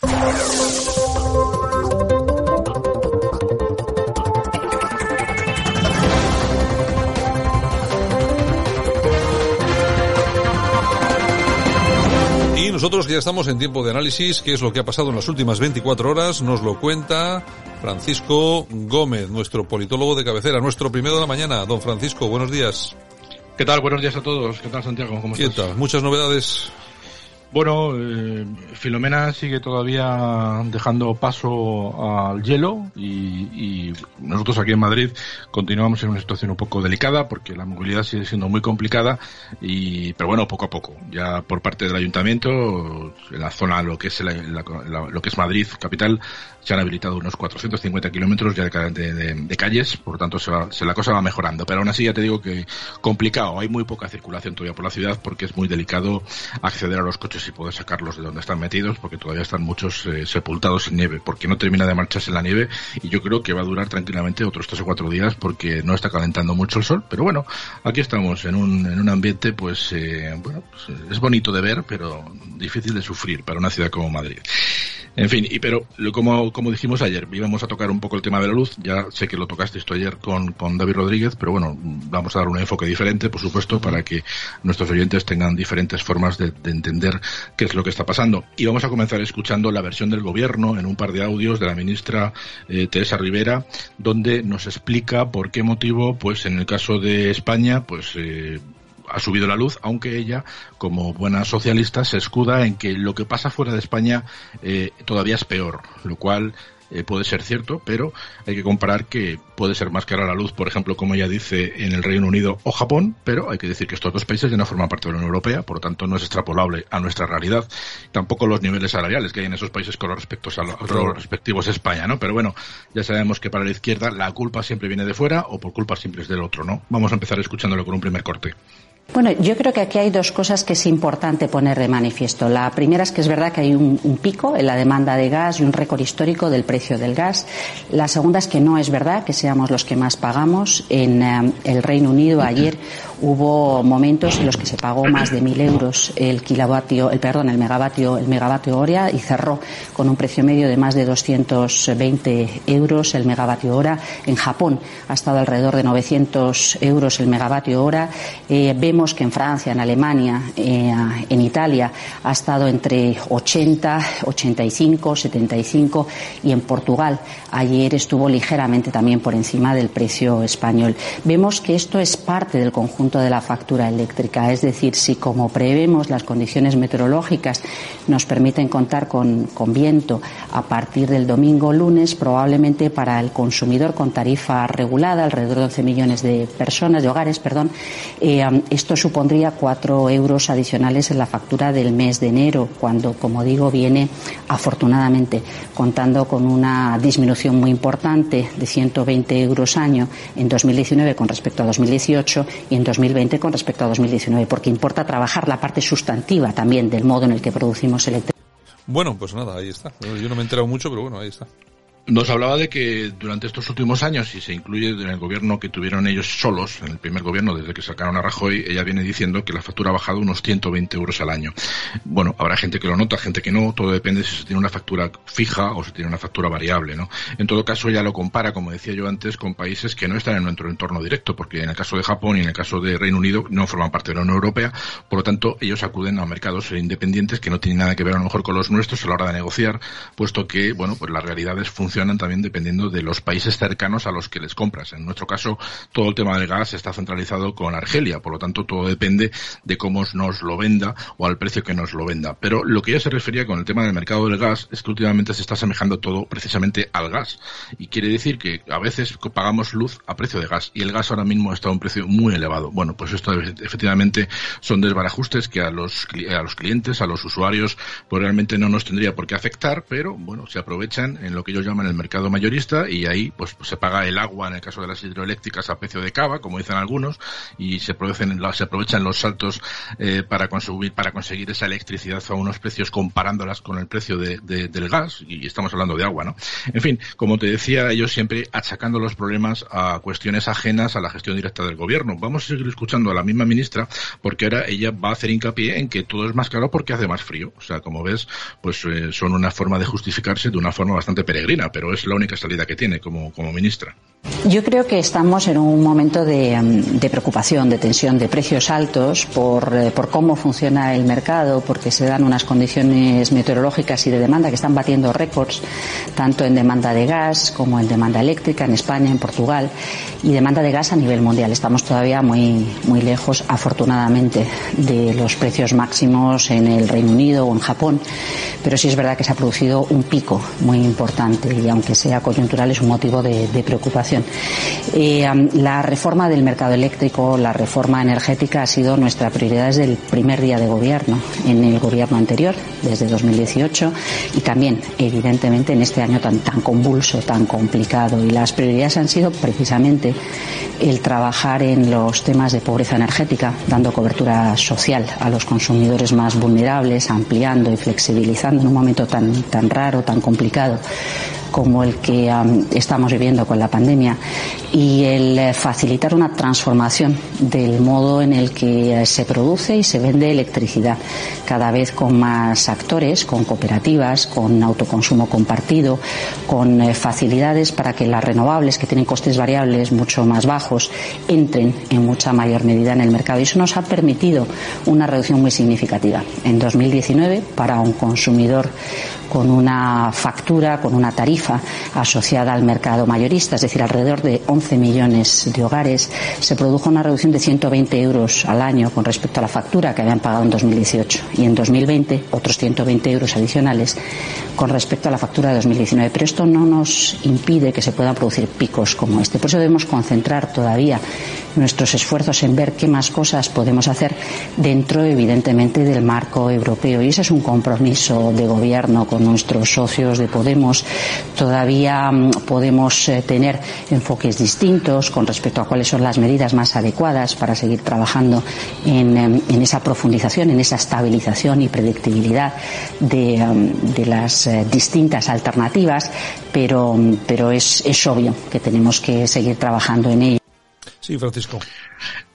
Y nosotros ya estamos en tiempo de análisis, qué es lo que ha pasado en las últimas 24 horas, nos lo cuenta Francisco Gómez, nuestro politólogo de cabecera, nuestro primero de la mañana. Don Francisco, buenos días. ¿Qué tal? Buenos días a todos. ¿Qué tal, Santiago? ¿Cómo ¿Qué estás? tal? Muchas novedades. Bueno, eh, Filomena sigue todavía dejando paso al hielo y, nosotros aquí en Madrid continuamos en una situación un poco delicada porque la movilidad sigue siendo muy complicada y pero bueno poco a poco. Ya por parte del ayuntamiento en la zona lo que es la, la, la, lo que es Madrid capital se han habilitado unos 450 kilómetros ya de, de, de, calles por lo tanto se, va, se la cosa va mejorando. Pero aún así ya te digo que complicado. Hay muy poca circulación todavía por la ciudad porque es muy delicado acceder a los coches y poder sacarlos de donde están metidos, porque todavía están muchos eh, sepultados en nieve, porque no termina de marcharse la nieve y yo creo que va a durar tranquilamente otros tres o cuatro días porque no está calentando mucho el sol. Pero bueno, aquí estamos en un, en un ambiente, pues, eh, bueno, pues, es bonito de ver, pero difícil de sufrir para una ciudad como Madrid. En fin, y pero como, como dijimos ayer, íbamos a tocar un poco el tema de la luz, ya sé que lo tocaste esto ayer con, con David Rodríguez, pero bueno, vamos a dar un enfoque diferente, por supuesto, para que nuestros oyentes tengan diferentes formas de, de entender qué es lo que está pasando. Y vamos a comenzar escuchando la versión del gobierno en un par de audios de la ministra eh, Teresa Rivera, donde nos explica por qué motivo, pues en el caso de España, pues eh, ha subido la luz, aunque ella, como buena socialista, se escuda en que lo que pasa fuera de España eh, todavía es peor, lo cual eh, puede ser cierto, pero hay que comparar que puede ser más cara la luz, por ejemplo, como ella dice, en el Reino Unido o Japón, pero hay que decir que estos dos países ya no forman parte de la Unión Europea, por lo tanto no es extrapolable a nuestra realidad. Tampoco los niveles salariales que hay en esos países con los, a los, respectivos España, ¿no? Pero bueno, ya sabemos que para la izquierda la culpa siempre viene de fuera o por culpa siempre es del otro, ¿no? Vamos a empezar escuchándolo con un primer corte. Bueno, yo creo que aquí hay dos cosas que es importante poner de manifiesto. La primera es que es verdad que hay un, pico en la demanda de gas y un récord histórico del precio del gas. La segunda es que no es verdad que seamos los que más pagamos. En um, el Reino Unido ayer hubo momentos en los que se pagó más de mil euros el kilovatio, el perdón, el megavatio, el megavatio hora y cerró con un precio medio de más de 220 euros el megavatio hora. En Japón ha estado alrededor de 900 euros el megavatio hora. Eh, vemos que en Francia, en Alemania, eh, en Italia ha estado entre 80, 85, 75 y en Portugal ayer estuvo ligeramente también por encima del precio español. Vemos que esto es parte del conjunto de la factura eléctrica, es decir, si como prevemos las condiciones meteorológicas nos permiten contar con, con viento a partir del domingo lunes, probablemente para el consumidor con tarifa regulada, alrededor de 11 millones de personas, de hogares, perdón, eh, esto supondría cuatro euros adicionales en la factura del mes de enero, cuando, como digo, viene afortunadamente contando con una disminución muy importante de 120 euros año en 2019 con respecto a 2018 y en 2020 con respecto a 2019, porque importa trabajar la parte sustantiva también del modo en el que producimos electricidad. Bueno, pues nada, ahí está. Yo no me he enterado mucho, pero bueno, ahí está. Nos hablaba de que durante estos últimos años, y se incluye en el gobierno que tuvieron ellos solos, en el primer gobierno desde que sacaron a Rajoy, ella viene diciendo que la factura ha bajado unos 120 euros al año. Bueno, habrá gente que lo nota, gente que no, todo depende si se tiene una factura fija o si tiene una factura variable, ¿no? En todo caso, ella lo compara, como decía yo antes, con países que no están en nuestro entorno directo, porque en el caso de Japón y en el caso de Reino Unido no forman parte de la Unión Europea, por lo tanto, ellos acuden a mercados independientes que no tienen nada que ver a lo mejor con los nuestros a la hora de negociar, puesto que, bueno, pues las realidades funcionan también dependiendo de los países cercanos a los que les compras. En nuestro caso, todo el tema del gas está centralizado con Argelia, por lo tanto, todo depende de cómo nos lo venda o al precio que nos lo venda. Pero lo que ya se refería con el tema del mercado del gas es que últimamente se está asemejando todo precisamente al gas. Y quiere decir que a veces pagamos luz a precio de gas y el gas ahora mismo está a un precio muy elevado. Bueno, pues esto efectivamente son desbarajustes que a los, a los clientes, a los usuarios, pues realmente no nos tendría por qué afectar, pero bueno, se aprovechan en lo que ellos llaman el mercado mayorista y ahí pues, se paga el agua en el caso de las hidroeléctricas a precio de cava, como dicen algunos, y se aprovechan, se aprovechan los saltos eh, para consumir, para conseguir esa electricidad a unos precios comparándolas con el precio de, del gas, y estamos hablando de agua, ¿no? En fin, como te decía, ellos siempre achacando los problemas a cuestiones ajenas a la gestión directa del gobierno. Vamos a seguir escuchando a la misma ministra, porque ahora ella va a hacer hincapié en que todo es más caro porque hace más frío. O sea, como ves, pues eh, son una forma de justificarse de una forma bastante peregrina, pero es la única salida que tiene como, como ministra. Yo creo que estamos en un momento de, mm, de preocupación, de tensión, de precios altos por, eh, por, cómo funciona el mercado, porque se dan unas condiciones meteorológicas y de demanda que están batiendo récords, tanto en demanda de gas como en demanda eléctrica en España, en Portugal, y demanda de gas a nivel mundial. Estamos todavía muy, muy lejos, afortunadamente, de los precios máximos en el Reino Unido o en Japón, pero sí es verdad que se ha producido un pico muy importante y aunque sea coyuntural es un motivo de, preocupación. Eh, la reforma del mercado eléctrico, la reforma energética ha sido nuestra prioridad desde el primer día de gobierno, en el gobierno anterior, desde 2018, y también, evidentemente, en este año tan, tan convulso, tan complicado. Y las prioridades han sido precisamente el trabajar en los temas de pobreza energética, dando cobertura social a los consumidores más vulnerables, ampliando y flexibilizando en un momento tan, tan raro, tan complicado como el que estamos viviendo con la pandemia y el eh, facilitar una transformación del modo en el que eh, se produce y se vende electricidad, cada vez con más actores, con cooperativas, con autoconsumo compartido, con eh, facilidades para que las renovables, que tienen costes variables mucho más bajos, entren en mucha mayor medida en el mercado. Y eso nos ha permitido una reducción muy significativa. En 2019, para un consumidor con una factura, con una tarifa asociada al mercado mayorista, es decir, alrededor de 11 millones de hogares, se produjo una reducción de 120 euros al año con respecto a la factura que habían pagado en 2018 y en 2020 otros 120 euros adicionales con respecto a la factura de 2019. Pero esto no nos impide que se puedan producir picos como este. Por eso debemos concentrar todavía nuestros esfuerzos en ver qué más cosas podemos hacer dentro, evidentemente, del marco europeo. Y ese es un compromiso de gobierno con nuestros socios de Podemos. Todavía mm, podemos eh, tener enfoques distintos con respecto a cuáles son las medidas más adecuadas para seguir trabajando en, em, esa profundización, en esa estabilización y predictibilidad de, em, las eh, distintas alternativas, pero, mm, es obvio que tenemos que seguir trabajando en ello. Sí, Francisco.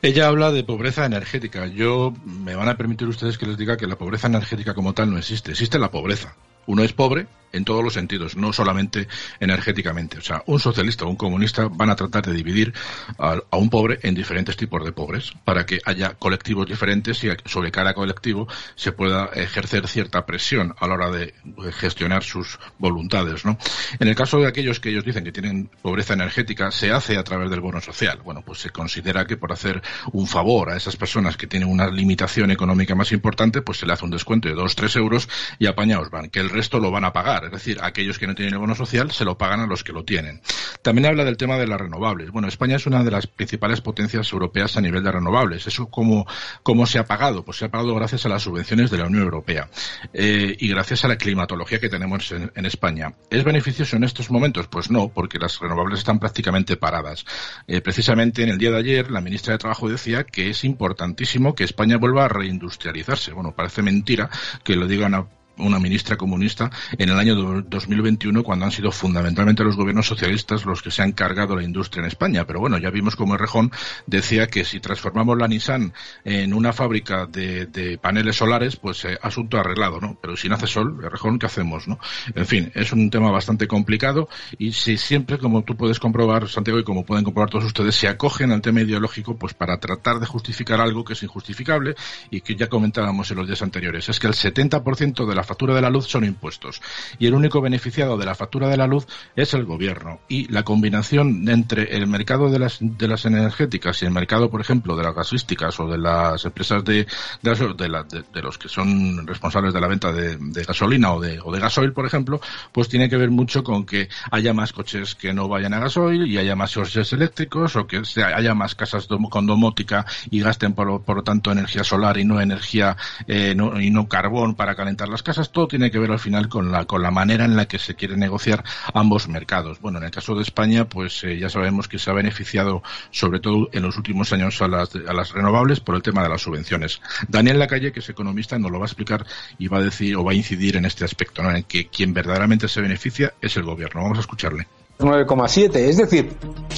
Ella habla de pobreza energética. Yo me van a permitir ustedes que les diga que la pobreza energética como tal no existe. Existe la pobreza. Uno es pobre en todos los sentidos, no solamente energéticamente. O sea, un socialista o un comunista van a tratar de dividir a, un pobre en diferentes tipos de pobres para que haya colectivos diferentes y sobre cada colectivo se pueda ejercer cierta presión a la hora de gestionar sus voluntades, ¿no? En el caso de aquellos que ellos dicen que tienen pobreza energética, se hace a través del bono social. Bueno, pues se considera que por hacer un favor a esas personas que tienen una limitación económica más importante, pues se le hace un descuento de 2, 3 euros y apañaos van, resto lo van a pagar es decir, aquellos que no tienen el bono social se lo pagan a los que lo tienen. También habla del tema de las renovables. Bueno, España es una de las principales potencias europeas a nivel de renovables. ¿Eso cómo, cómo se ha pagado? Pues se ha pagado gracias a las subvenciones de la Unión Europea eh, y gracias a la climatología que tenemos en, España. ¿Es beneficioso en estos momentos? Pues no, porque las renovables están prácticamente paradas. Eh, precisamente en el día de ayer la ministra de Trabajo decía que es importantísimo que España vuelva a reindustrializarse. Bueno, parece mentira que lo digan a una ministra comunista en el año 2021 cuando han sido fundamentalmente los gobiernos socialistas los que se han cargado la industria en España. Pero bueno, ya vimos como Rejón decía que si transformamos la Nissan en una fábrica de, paneles solares, pues eh, asunto arreglado, ¿no? Pero si no hace sol, Rejón, ¿qué hacemos, no? En fin, es un tema bastante complicado y si siempre, como tú puedes comprobar, Santiago, y como pueden comprobar todos ustedes, se acogen al tema ideológico pues para tratar de justificar algo que es injustificable y que ya comentábamos en los días anteriores. Es que el 70% de la la factura de la luz son impuestos. Y el único beneficiado de la factura de la luz es el gobierno. Y la combinación entre el mercado de las, de las energéticas y el mercado, por ejemplo, de las gasísticas o de las empresas de, de, de, los que son responsables de la venta de, gasolina o de, o de gasoil, por ejemplo, pues tiene que ver mucho con que haya más coches que no vayan a gasoil y haya más coches eléctricos o que haya más casas con domótica y gasten, por, por lo tanto, energía solar y no energía eh, y no carbón para calentar las casas. Todo tiene que ver al final con la, con la manera en la que se quiere negociar ambos mercados. Bueno, en el caso de España, pues eh, ya sabemos que se ha beneficiado, sobre todo en los últimos años, a las, a las renovables por el tema de las subvenciones. Daniel Lacalle, que es economista, nos lo va a explicar y va a decir o va a incidir en este aspecto, en que quien verdaderamente se beneficia es el gobierno. Vamos a escucharle. 9,7. Es decir,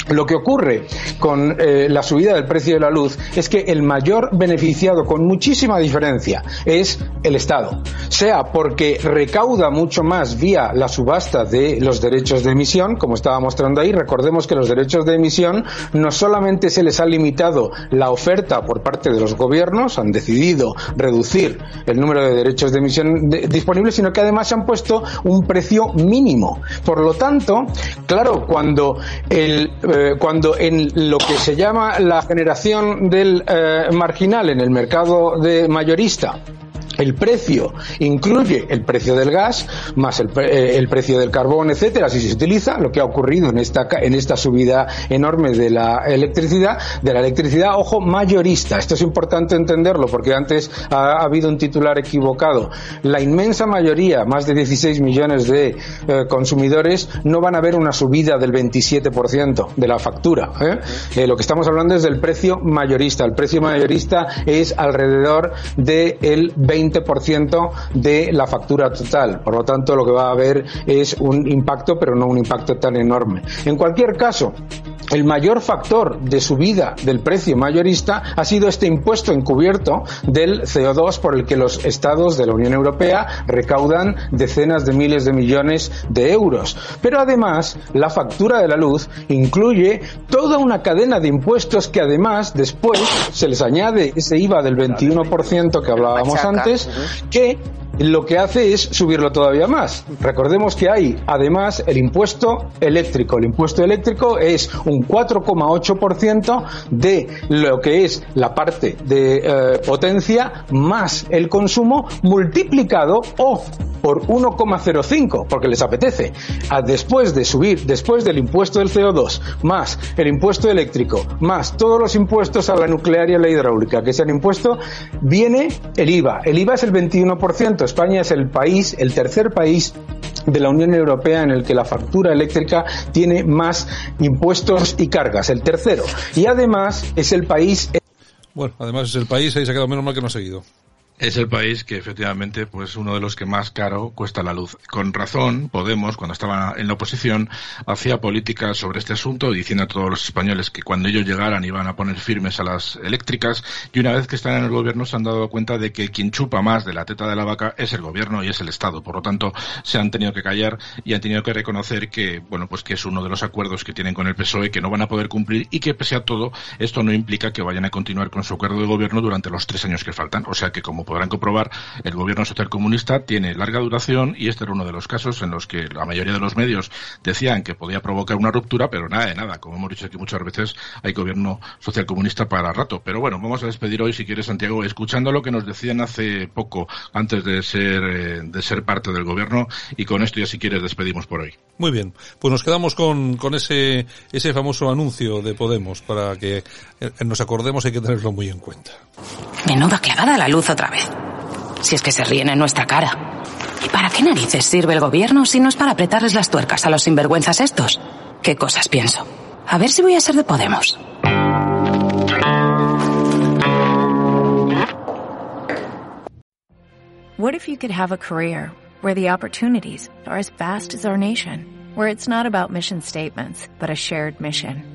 lo que ocurre con eh, la subida del precio de la luz es que el mayor beneficiado, con muchísima diferencia, es el Estado. Sea porque recauda mucho más vía la subasta de los derechos de emisión, como estaba mostrando ahí. Recordemos que los derechos de emisión no solamente se les ha limitado la oferta por parte de los gobiernos, han decidido reducir el número de derechos de emisión disponibles, sino que además han puesto un precio mínimo. Por lo tanto, Claro, cuando, el, eh, cuando en lo que se llama la generación del eh, marginal en el mercado de mayorista el precio incluye el precio del gas más eh, el, precio del carbón, etcétera, si se utiliza, lo que ha ocurrido en esta, en esta subida enorme de la electricidad, de la electricidad, ojo, mayorista. Esto es importante entenderlo porque antes ha, habido un titular equivocado. La inmensa mayoría, más de 16 millones de eh, consumidores, no van a ver una subida del 27% de la factura. ¿eh? lo que estamos hablando es del precio mayorista. El precio mayorista es alrededor del 20 20% de la factura total. Por lo tanto, lo que va a haber es un impacto, pero no un impacto tan enorme. En cualquier caso, el mayor factor de subida del precio mayorista ha sido este impuesto encubierto del CO2 por el que los estados de la Unión Europea recaudan decenas de miles de millones de euros. Pero además, la factura de la luz incluye toda una cadena de impuestos que además después se les añade ese IVA del 21% que hablábamos antes, que lo que hace es subirlo todavía más. Recordemos que hay además el impuesto eléctrico. El impuesto eléctrico es un 4,8% de lo que es la parte de eh, potencia más el consumo multiplicado o por 1,05 porque les apetece. Después de subir, después del impuesto del CO2 más el impuesto eléctrico más todos los impuestos a la nuclear y a la hidráulica que se han impuesto, viene el IVA. El IVA es el 21%. España es el país, el tercer país de la Unión Europea en el que la factura eléctrica tiene más impuestos y cargas, el tercero. Y además es el país. Bueno, además es el país, ahí se ha quedado menos mal que no ha seguido. Es el país que efectivamente, pues uno de los que más caro cuesta la luz. Con razón, Podemos, cuando estaba en la oposición, hacía políticas sobre este asunto, diciendo a todos los españoles que cuando ellos llegaran iban a poner firmes a las eléctricas, y una vez que están en el gobierno se han dado cuenta de que quien chupa más de la teta de la vaca es el gobierno y es el Estado. Por lo tanto, se han tenido que callar y han tenido que reconocer que, bueno, pues que es uno de los acuerdos que tienen con el PSOE que no van a poder cumplir y que pese a todo, esto no implica que vayan a continuar con su acuerdo de gobierno durante los tres años que faltan. O sea que como podrán comprobar, el gobierno socialcomunista tiene larga duración y este era uno de los casos en los que la mayoría de los medios decían que podía provocar una ruptura, pero nada de nada. Como hemos dicho aquí muchas veces, hay gobierno socialcomunista para rato. Pero bueno, vamos a despedir hoy, si quieres, Santiago, escuchando lo que nos decían hace poco, antes de ser, eh, de ser parte del gobierno, y con esto ya, si quieres, despedimos por hoy. Muy bien, pues nos quedamos con, con ese, ese famoso anuncio de Podemos para que eh, nos acordemos, hay que tenerlo muy en cuenta. Menuda clavada la luz otra vez. Si es que se ríen en nuestra cara. ¿Y para qué narices sirve el gobierno si no es para apretarles las tuercas a los sinvergüenzas estos? ¿Qué cosas pienso? A ver si voy a ser de Podemos. What if you could have a career where the opportunities are as vast as our nation, where it's not about mission statements, but a shared mission?